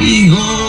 You. go.